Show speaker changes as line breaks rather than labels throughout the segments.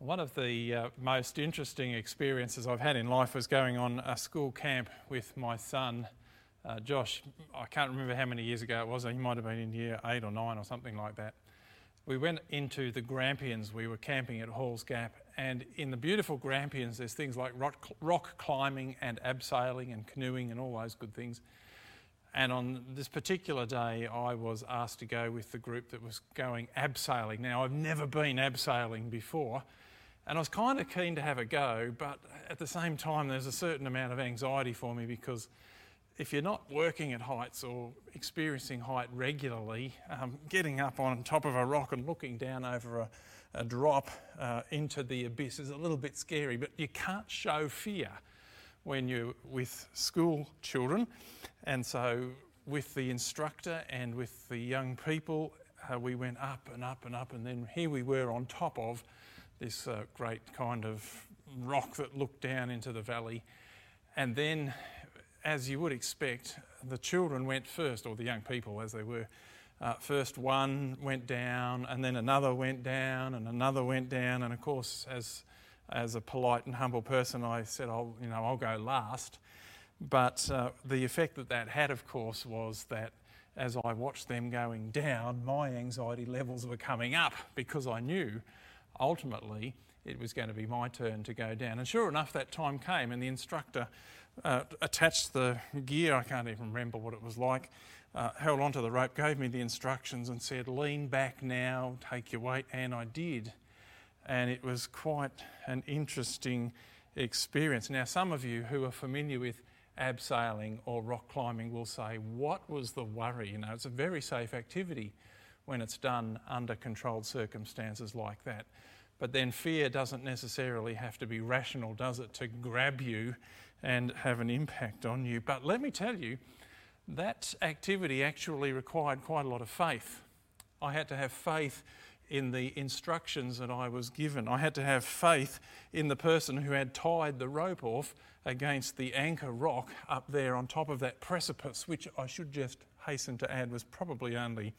One of the uh, most interesting experiences I've had in life was going on a school camp with my son, uh, Josh. I can't remember how many years ago it was, he might have been in year eight or nine or something like that. We went into the Grampians, we were camping at Halls Gap, and in the beautiful Grampians, there's things like rock, rock climbing and abseiling and canoeing and all those good things. And on this particular day, I was asked to go with the group that was going abseiling. Now, I've never been abseiling before, and I was kind of keen to have a go, but at the same time, there's a certain amount of anxiety for me because if you're not working at heights or experiencing height regularly, um, getting up on top of a rock and looking down over a, a drop uh, into the abyss is a little bit scary, but you can't show fear when you're with school children. And so, with the instructor and with the young people, uh, we went up and up and up, and then here we were on top of this uh, great kind of rock that looked down into the valley. And then, as you would expect, the children went first, or the young people as they were. Uh, first one went down, and then another went down, and another went down. And of course, as as a polite and humble person, I said, "I'll you know I'll go last." But uh, the effect that that had, of course, was that as I watched them going down, my anxiety levels were coming up because I knew ultimately it was going to be my turn to go down. And sure enough, that time came, and the instructor uh, attached the gear, I can't even remember what it was like, uh, held onto the rope, gave me the instructions, and said, Lean back now, take your weight, and I did. And it was quite an interesting experience. Now, some of you who are familiar with abseiling or rock climbing will say, What was the worry? You know, it's a very safe activity when it's done under controlled circumstances like that. But then fear doesn't necessarily have to be rational, does it, to grab you and have an impact on you. But let me tell you, that activity actually required quite a lot of faith. I had to have faith in the instructions that I was given. I had to have faith in the person who had tied the rope off against the anchor rock up there on top of that precipice, which I should just hasten to add was probably only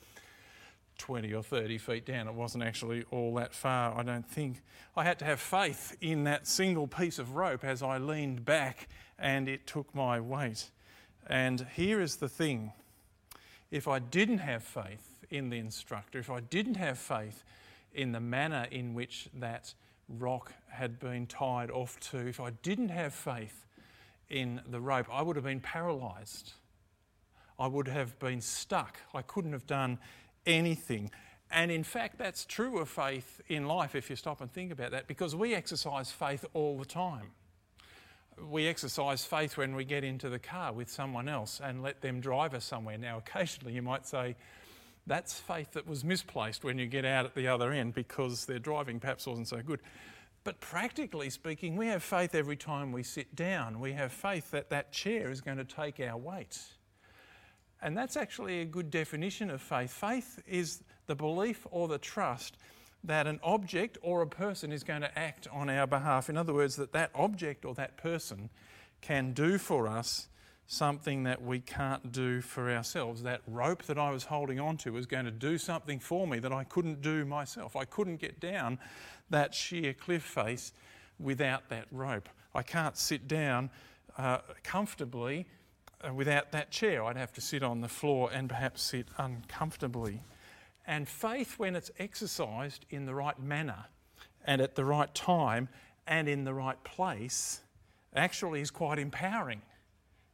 20 or 30 feet down. It wasn't actually all that far, I don't think. I had to have faith in that single piece of rope as I leaned back and it took my weight. And here is the thing if I didn't have faith in the instructor, if I didn't have faith in the manner in which that rock had been tied off to, if I didn't have faith in the rope, I would have been paralyzed. I would have been stuck. I couldn't have done anything. And in fact, that's true of faith in life if you stop and think about that, because we exercise faith all the time. We exercise faith when we get into the car with someone else and let them drive us somewhere. Now, occasionally you might say, that's faith that was misplaced when you get out at the other end because their driving perhaps wasn't so good. But practically speaking, we have faith every time we sit down. We have faith that that chair is going to take our weight. And that's actually a good definition of faith. Faith is the belief or the trust that an object or a person is going to act on our behalf. In other words, that that object or that person can do for us something that we can't do for ourselves. That rope that I was holding onto was going to do something for me that I couldn't do myself. I couldn't get down that sheer cliff face without that rope. I can't sit down uh, comfortably Uh, without that chair, I'd have to sit on the floor and perhaps sit uncomfortably. And faith, when it's exercised in the right manner and at the right time and in the right place, actually is quite empowering.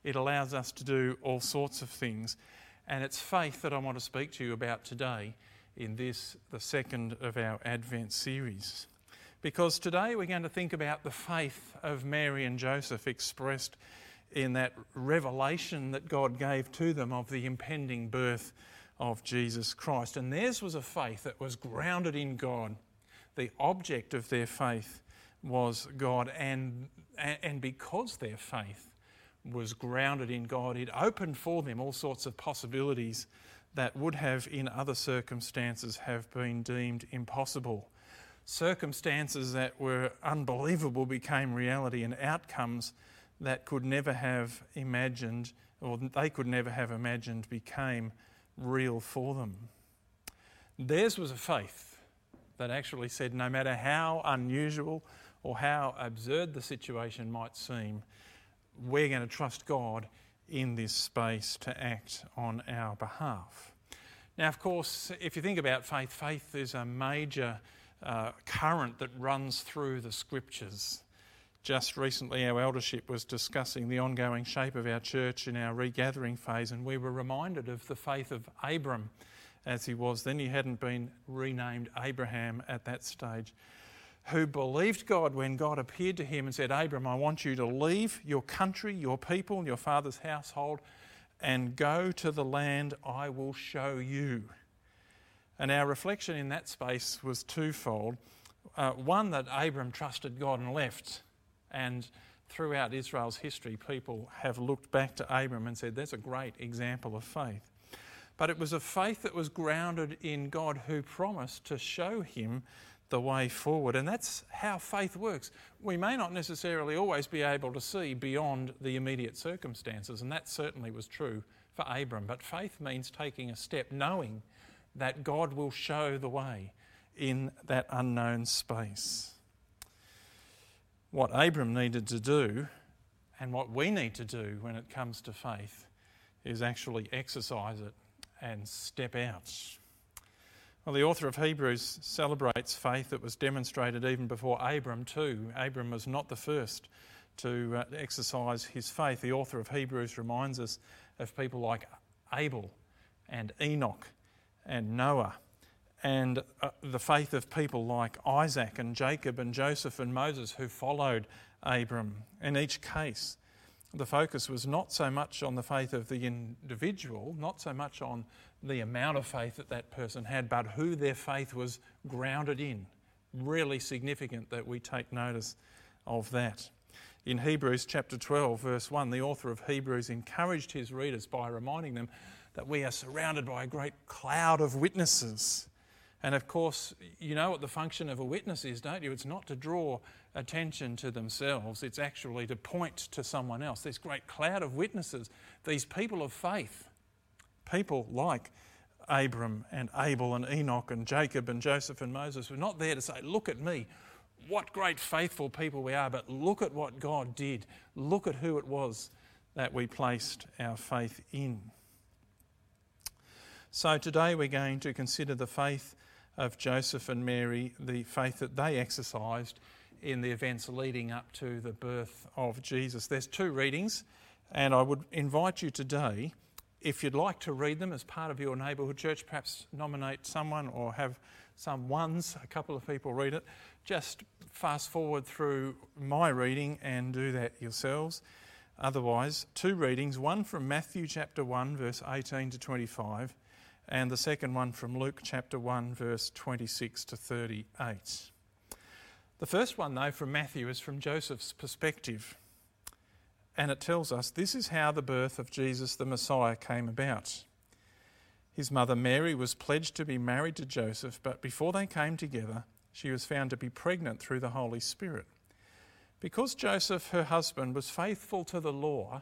It allows us to do all sorts of things. And it's faith that I want to speak to you about today in this, the second of our Advent series. Because today we're going to think about the faith of Mary and Joseph expressed in that revelation that God gave to them of the impending birth of Jesus Christ. And theirs was a faith that was grounded in God. The object of their faith was God, and, and because their faith was grounded in God, it opened for them all sorts of possibilities that would have, in other circumstances, have been deemed impossible. Circumstances that were unbelievable became reality, and outcomes that could never have imagined, or they could never have imagined, became real for them. Theirs was a faith that actually said no matter how unusual or how absurd the situation might seem, we're going to trust God in this space to act on our behalf. Now, of course, if you think about faith, faith is a major uh, current that runs through the scriptures. Just recently, our eldership was discussing the ongoing shape of our church in our regathering phase, and we were reminded of the faith of Abram as he was then. He hadn't been renamed Abraham at that stage, who believed God when God appeared to him and said, Abram, I want you to leave your country, your people, your father's household, and go to the land I will show you. And our reflection in that space was twofold. Uh, one, that Abram trusted God and left and throughout Israel's history, people have looked back to Abram and said, that's a great example of faith. But it was a faith that was grounded in God who promised to show him the way forward. And that's how faith works. We may not necessarily always be able to see beyond the immediate circumstances, and that certainly was true for Abram. But faith means taking a step, knowing that God will show the way in that unknown space what Abram needed to do and what we need to do when it comes to faith is actually exercise it and step out. Well, the author of Hebrews celebrates faith that was demonstrated even before Abram, too. Abram was not the first to uh, exercise his faith. The author of Hebrews reminds us of people like Abel and Enoch and Noah and uh, the faith of people like Isaac and Jacob and Joseph and Moses who followed Abram. In each case, the focus was not so much on the faith of the individual, not so much on the amount of faith that that person had, but who their faith was grounded in. Really significant that we take notice of that. In Hebrews chapter 12, verse 1, the author of Hebrews encouraged his readers by reminding them that we are surrounded by a great cloud of witnesses. And of course, you know what the function of a witness is, don't you? It's not to draw attention to themselves, it's actually to point to someone else. This great cloud of witnesses, these people of faith, people like Abram and Abel and Enoch and Jacob and Joseph and Moses, were not there to say, Look at me, what great faithful people we are, but look at what God did. Look at who it was that we placed our faith in. So today we're going to consider the faith of Joseph and Mary, the faith that they exercised in the events leading up to the birth of Jesus. There's two readings, and I would invite you today, if you'd like to read them as part of your neighbourhood church, perhaps nominate someone or have some ones, a couple of people read it, just fast forward through my reading and do that yourselves. Otherwise, two readings one from Matthew chapter 1, verse 18 to 25 and the second one from Luke chapter 1, verse 26 to 38. The first one, though, from Matthew is from Joseph's perspective. And it tells us this is how the birth of Jesus the Messiah came about. His mother Mary was pledged to be married to Joseph, but before they came together, she was found to be pregnant through the Holy Spirit. Because Joseph, her husband, was faithful to the law,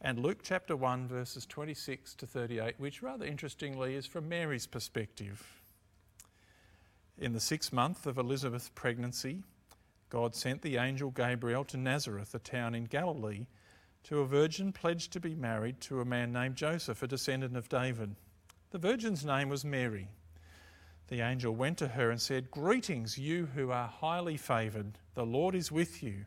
and Luke chapter 1, verses 26 to 38, which rather interestingly is from Mary's perspective. In the sixth month of Elizabeth's pregnancy, God sent the angel Gabriel to Nazareth, a town in Galilee, to a virgin pledged to be married to a man named Joseph, a descendant of David. The virgin's name was Mary. The angel went to her and said, Greetings, you who are highly favoured, the Lord is with you.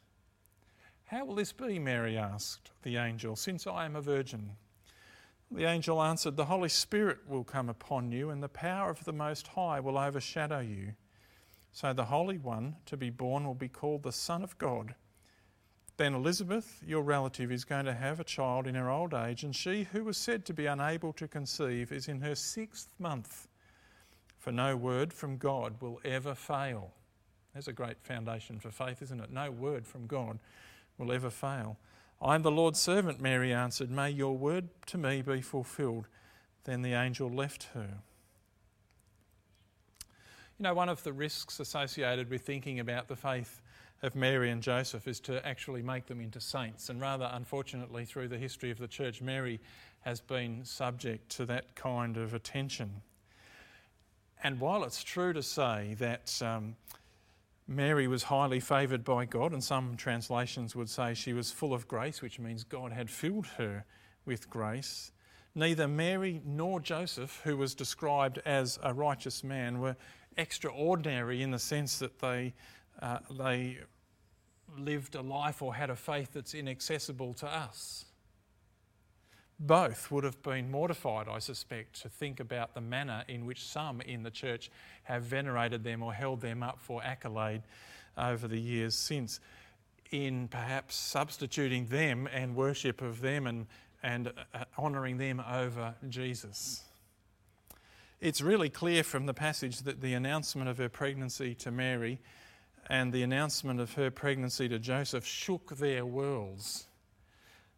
How will this be? Mary asked the angel, since I am a virgin. The angel answered, The Holy Spirit will come upon you, and the power of the Most High will overshadow you. So the Holy One to be born will be called the Son of God. Then Elizabeth, your relative, is going to have a child in her old age, and she who was said to be unable to conceive is in her sixth month. For no word from God will ever fail. There's a great foundation for faith, isn't it? No word from God will ever fail. I am the Lord's servant, Mary answered. May your word to me be fulfilled. Then the angel left her. You know, one of the risks associated with thinking about the faith of Mary and Joseph is to actually make them into saints. And rather, unfortunately, through the history of the church, Mary has been subject to that kind of attention. And while it's true to say that um, Mary was highly favoured by God, and some translations would say she was full of grace, which means God had filled her with grace. Neither Mary nor Joseph, who was described as a righteous man, were extraordinary in the sense that they, uh, they lived a life or had a faith that's inaccessible to us both would have been mortified, I suspect, to think about the manner in which some in the church have venerated them or held them up for accolade over the years since, in perhaps substituting them and worship of them and, and uh, honouring them over Jesus. It's really clear from the passage that the announcement of her pregnancy to Mary and the announcement of her pregnancy to Joseph shook their worlds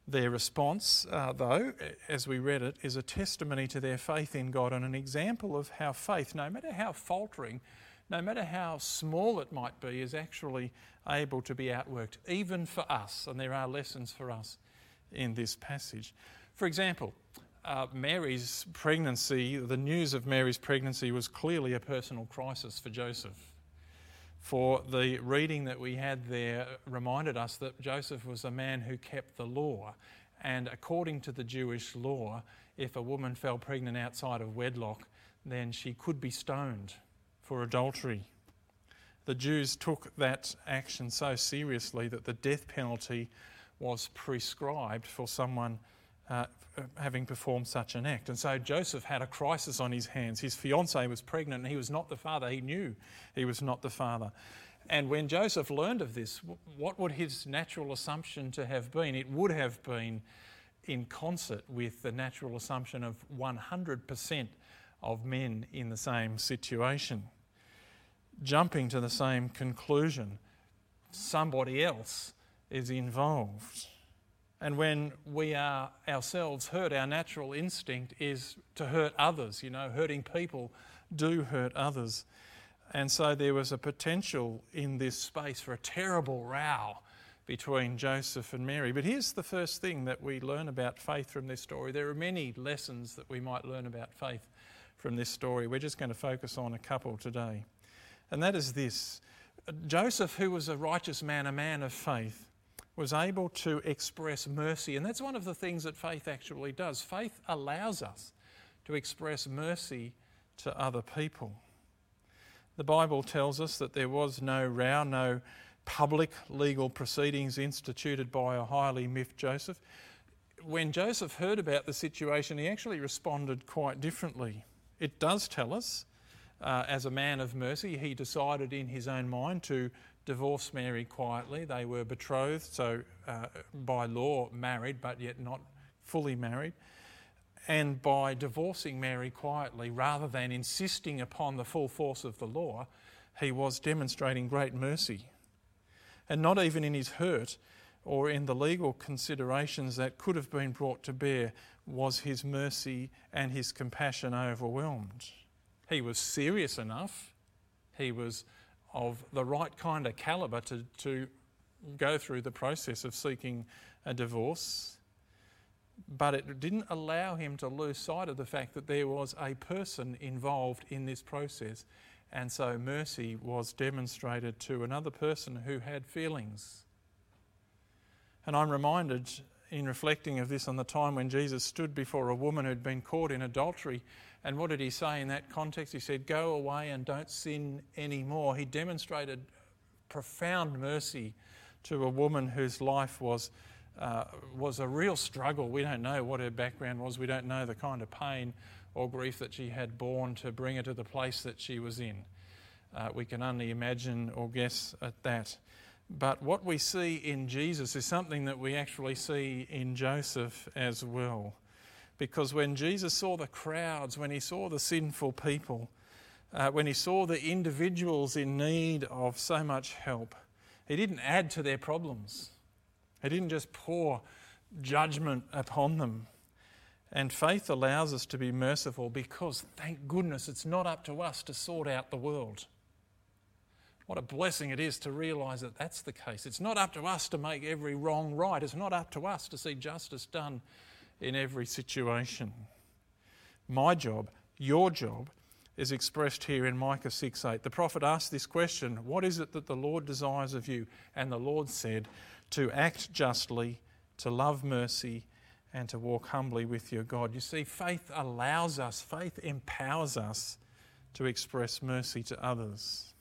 their response, uh, though, as we read it, is a testimony to their faith in God and an example of how faith, no matter how faltering, no matter how small it might be, is actually able to be outworked, even for us. And there are lessons for us in this passage. For example, uh, Mary's pregnancy, the news of Mary's pregnancy was clearly a personal crisis for Joseph for the reading that we had there reminded us that Joseph was a man who kept the law. And according to the Jewish law, if a woman fell pregnant outside of wedlock, then she could be stoned for adultery. The Jews took that action so seriously that the death penalty was prescribed for someone uh, having performed such an act. And so Joseph had a crisis on his hands. His fiancee was pregnant and he was not the father. He knew he was not the father. And when Joseph learned of this, what would his natural assumption to have been? It would have been in concert with the natural assumption of 100% of men in the same situation, jumping to the same conclusion. Somebody else is involved. And when we are ourselves hurt, our natural instinct is to hurt others. You know, hurting people do hurt others. And so there was a potential in this space for a terrible row between Joseph and Mary. But here's the first thing that we learn about faith from this story. There are many lessons that we might learn about faith from this story. We're just going to focus on a couple today. And that is this Joseph, who was a righteous man, a man of faith, was able to express mercy. And that's one of the things that faith actually does. Faith allows us to express mercy to other people. The Bible tells us that there was no row, no public legal proceedings instituted by a highly miffed Joseph. When Joseph heard about the situation, he actually responded quite differently. It does tell us, uh, as a man of mercy, he decided in his own mind to divorced Mary quietly. They were betrothed, so uh, by law married, but yet not fully married. And by divorcing Mary quietly, rather than insisting upon the full force of the law, he was demonstrating great mercy. And not even in his hurt or in the legal considerations that could have been brought to bear was his mercy and his compassion overwhelmed. He was serious enough. He was of the right kind of calibre to, to go through the process of seeking a divorce. but it didn't allow him to lose sight of the fact that there was a person involved in this process. And so mercy was demonstrated to another person who had feelings. And I'm reminded in reflecting of this on the time when Jesus stood before a woman who'd been caught in adultery. And what did he say in that context? He said, Go away and don't sin anymore. He demonstrated profound mercy to a woman whose life was, uh, was a real struggle. We don't know what her background was, we don't know the kind of pain or grief that she had borne to bring her to the place that she was in. Uh, we can only imagine or guess at that. But what we see in Jesus is something that we actually see in Joseph as well. Because when Jesus saw the crowds, when he saw the sinful people, uh, when he saw the individuals in need of so much help, he didn't add to their problems. He didn't just pour judgment upon them. And faith allows us to be merciful because, thank goodness, it's not up to us to sort out the world. What a blessing it is to realise that that's the case. It's not up to us to make every wrong right. It's not up to us to see justice done in every situation. My job, your job, is expressed here in Micah 6 8. The prophet asked this question What is it that the Lord desires of you? And the Lord said, To act justly, to love mercy, and to walk humbly with your God. You see, faith allows us, faith empowers us to express mercy to others.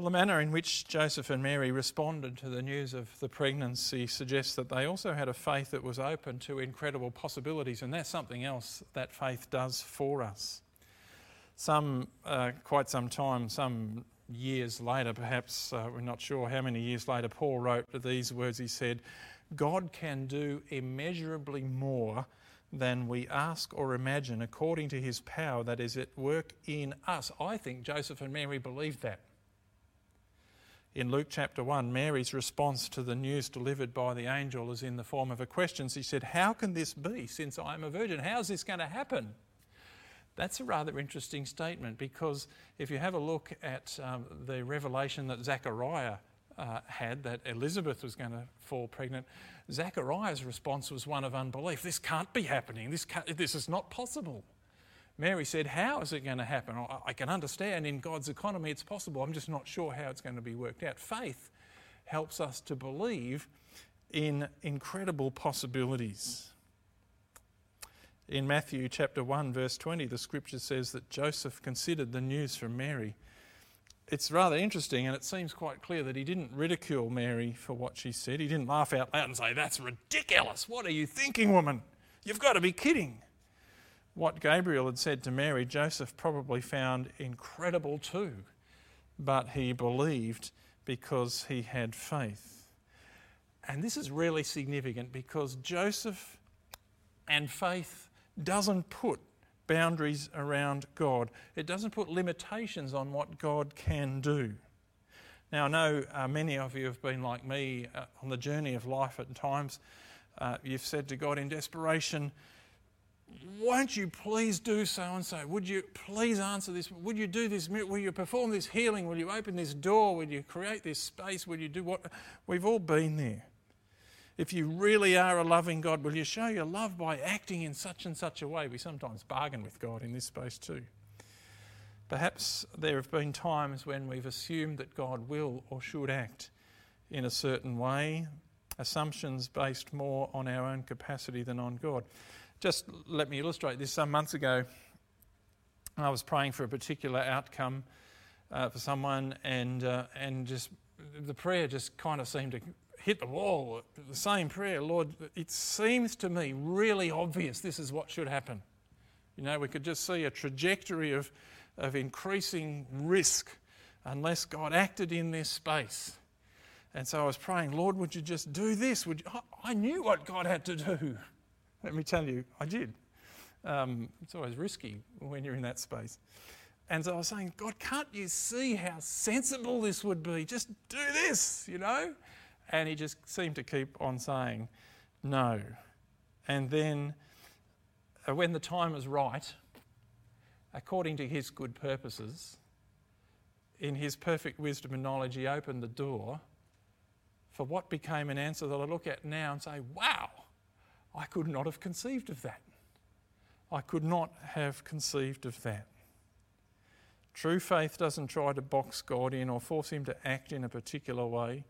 Well, the manner in which Joseph and Mary responded to the news of the pregnancy suggests that they also had a faith that was open to incredible possibilities, and that's something else that faith does for us. Some, uh, quite some time, some years later, perhaps, uh, we're not sure how many years later, Paul wrote these words. He said, God can do immeasurably more than we ask or imagine according to his power that is at work in us. I think Joseph and Mary believed that in Luke chapter 1, Mary's response to the news delivered by the angel is in the form of a question. She said, How can this be since I am a virgin? How's this going to happen? That's a rather interesting statement because if you have a look at um, the revelation that Zechariah uh, had that Elizabeth was going to fall pregnant, Zechariah's response was one of unbelief. This can't be happening. This, this is not possible. Mary said, How is it going to happen? I can understand in God's economy it's possible. I'm just not sure how it's going to be worked out. Faith helps us to believe in incredible possibilities. In Matthew chapter 1, verse 20, the scripture says that Joseph considered the news from Mary. It's rather interesting, and it seems quite clear that he didn't ridicule Mary for what she said. He didn't laugh out loud and say, That's ridiculous. What are you thinking, woman? You've got to be kidding. What Gabriel had said to Mary, Joseph probably found incredible too, but he believed because he had faith. And this is really significant because Joseph and faith doesn't put boundaries around God. It doesn't put limitations on what God can do. Now, I know uh, many of you have been like me uh, on the journey of life at times. Uh, you've said to God in desperation, won't you please do so and so? Would you please answer this? Would you do this? Will you perform this healing? Will you open this door? Will you create this space? Will you do what? We've all been there. If you really are a loving God, will you show your love by acting in such and such a way? We sometimes bargain with God in this space too. Perhaps there have been times when we've assumed that God will or should act in a certain way, assumptions based more on our own capacity than on God. Just let me illustrate this. Some months ago, I was praying for a particular outcome uh, for someone, and, uh, and just the prayer just kind of seemed to hit the wall. The same prayer, Lord, it seems to me really obvious this is what should happen. You know, we could just see a trajectory of, of increasing risk unless God acted in this space. And so I was praying, Lord, would you just do this? Would you? I knew what God had to do. Let me tell you, I did. Um, it's always risky when you're in that space. And so I was saying, God, can't you see how sensible this would be? Just do this, you know? And he just seemed to keep on saying, no. And then, uh, when the time was right, according to his good purposes, in his perfect wisdom and knowledge, he opened the door for what became an answer that I look at now and say, wow, I could not have conceived of that. I could not have conceived of that. True faith doesn't try to box God in or force him to act in a particular way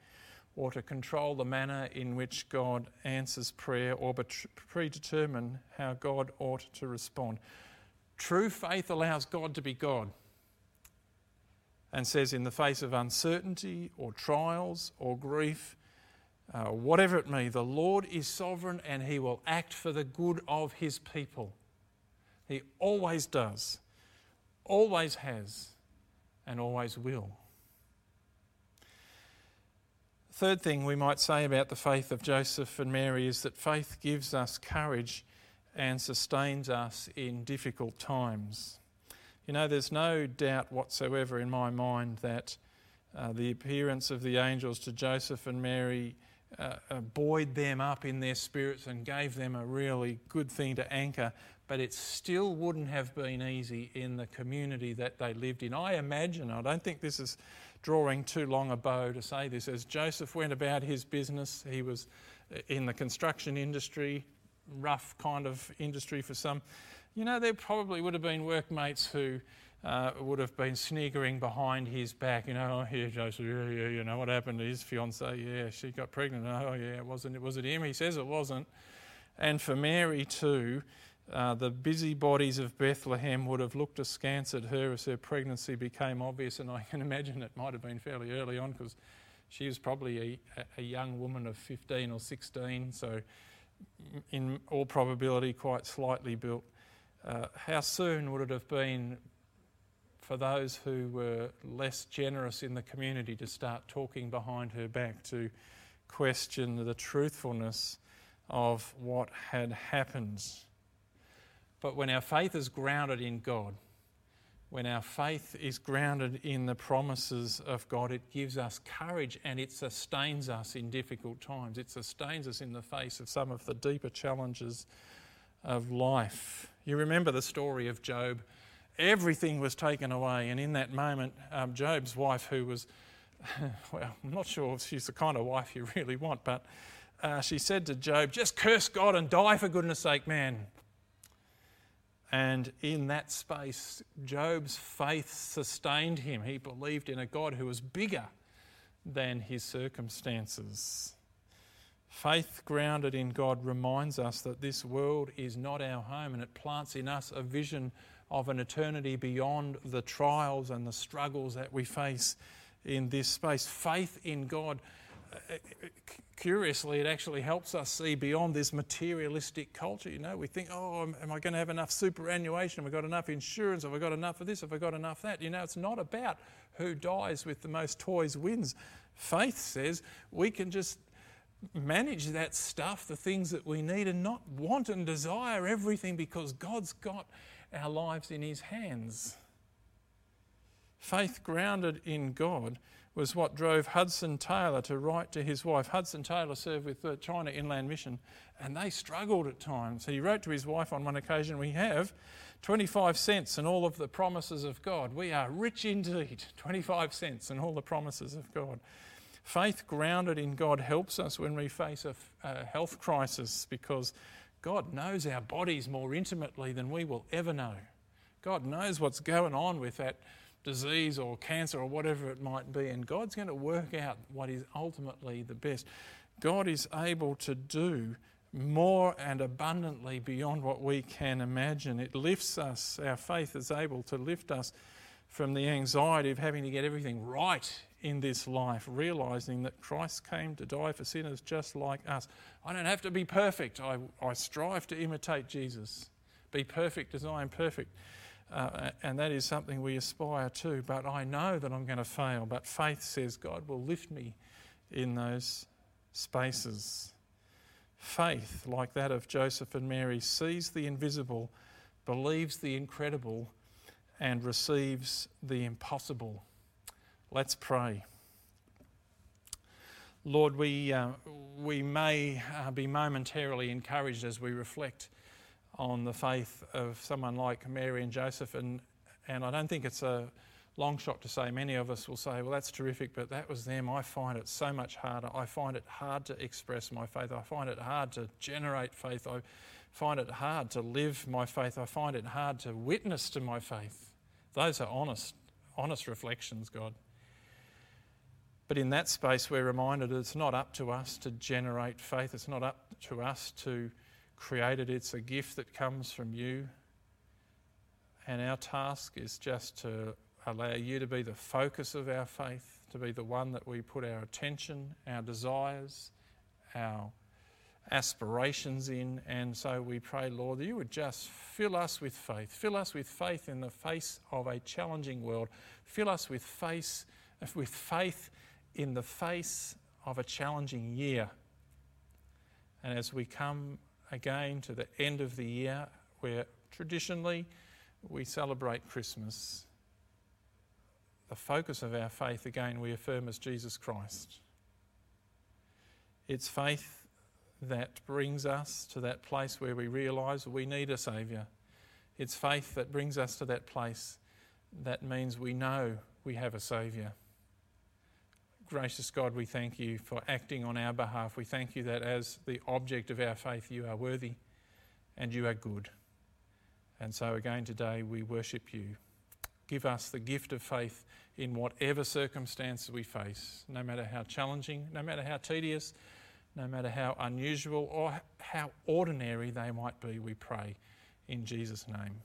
or to control the manner in which God answers prayer or predetermine how God ought to respond. True faith allows God to be God and says, in the face of uncertainty or trials or grief, uh, whatever it may, the Lord is sovereign and he will act for the good of his people. He always does, always has, and always will. Third thing we might say about the faith of Joseph and Mary is that faith gives us courage and sustains us in difficult times. You know, there's no doubt whatsoever in my mind that uh, the appearance of the angels to Joseph and Mary uh, uh, buoyed them up in their spirits and gave them a really good thing to anchor, but it still wouldn't have been easy in the community that they lived in. I imagine, I don't think this is drawing too long a bow to say this. As Joseph went about his business, he was in the construction industry, rough kind of industry for some. You know, there probably would have been workmates who uh, would have been sniggering behind his back, you know, oh, here, Joseph, yeah, yeah, you know, what happened to his fiancee? Yeah, she got pregnant. Oh, yeah, it wasn't, it was it him? He says it wasn't. And for Mary, too, uh, the busybodies of Bethlehem would have looked askance at her as her pregnancy became obvious, and I can imagine it might have been fairly early on because she was probably a, a, young woman of 15 or 16, so in all probability quite slightly built. Uh, how soon would it have been for those who were less generous in the community to start talking behind her back, to question the truthfulness of what had happened? But when our faith is grounded in God, when our faith is grounded in the promises of God, it gives us courage and it sustains us in difficult times. It sustains us in the face of some of the deeper challenges of life. You remember the story of Job. Everything was taken away, and in that moment, um, Job's wife, who was, well, I'm not sure if she's the kind of wife you really want, but uh, she said to Job, Just curse God and die for goodness sake, man. And in that space, Job's faith sustained him. He believed in a God who was bigger than his circumstances. Faith grounded in God reminds us that this world is not our home and it plants in us a vision of an eternity beyond the trials and the struggles that we face in this space. Faith in God uh, uh, curiously, it actually helps us see beyond this materialistic culture. You know, we think, oh, am I going to have enough superannuation? Have I got enough insurance? Have I got enough of this? Have I got enough of that? You know, it's not about who dies with the most toys wins. Faith says we can just manage that stuff, the things that we need, and not want and desire everything because God's got our lives in His hands. Faith grounded in God was what drove Hudson Taylor to write to his wife. Hudson Taylor served with the China Inland Mission, and they struggled at times. He wrote to his wife on one occasion, We have 25 cents and all of the promises of God. We are rich indeed. 25 cents and all the promises of God. Faith grounded in God helps us when we face a, a health crisis because God knows our bodies more intimately than we will ever know. God knows what's going on with that disease or cancer or whatever it might be, and God's going to work out what is ultimately the best. God is able to do more and abundantly beyond what we can imagine. It lifts us, our faith is able to lift us from the anxiety of having to get everything right in this life, realizing that Christ came to die for sinners just like us. I don't have to be perfect, I, I strive to imitate Jesus. Be perfect as I am perfect. Uh, and that is something we aspire to. But I know that I'm going to fail. But faith says God will lift me in those spaces. Faith, like that of Joseph and Mary, sees the invisible, believes the incredible, and receives the impossible. Let's pray. Lord, we, uh, we may uh, be momentarily encouraged as we reflect on the faith of someone like Mary and Joseph, and, and I don't think it's a long shot to say. Many of us will say, well, that's terrific, but that was them. I find it so much harder. I find it hard to express my faith. I find it hard to generate faith. I find it hard to live my faith. I find it hard to witness to my faith. Those are honest, honest reflections, God. But in that space, we're reminded it's not up to us to generate faith. It's not up to us to create it. It's a gift that comes from you. And our task is just to allow you to be the focus of our faith, to be the one that we put our attention, our desires, our aspirations in. And so we pray, Lord, that you would just fill us with faith. Fill us with faith in the face of a challenging world. Fill us with faith, with faith in the face of a challenging year. And as we come again to the end of the year, where traditionally we celebrate Christmas, the focus of our faith, again, we affirm as Jesus Christ. It's faith that brings us to that place where we realise we need a Saviour. It's faith that brings us to that place that means we know we have a Saviour. Gracious God, we thank you for acting on our behalf. We thank you that as the object of our faith, you are worthy and you are good. And so again today, we worship you. Give us the gift of faith in whatever circumstances we face, no matter how challenging, no matter how tedious, no matter how unusual or how ordinary they might be, we pray in Jesus' name.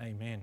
Amen.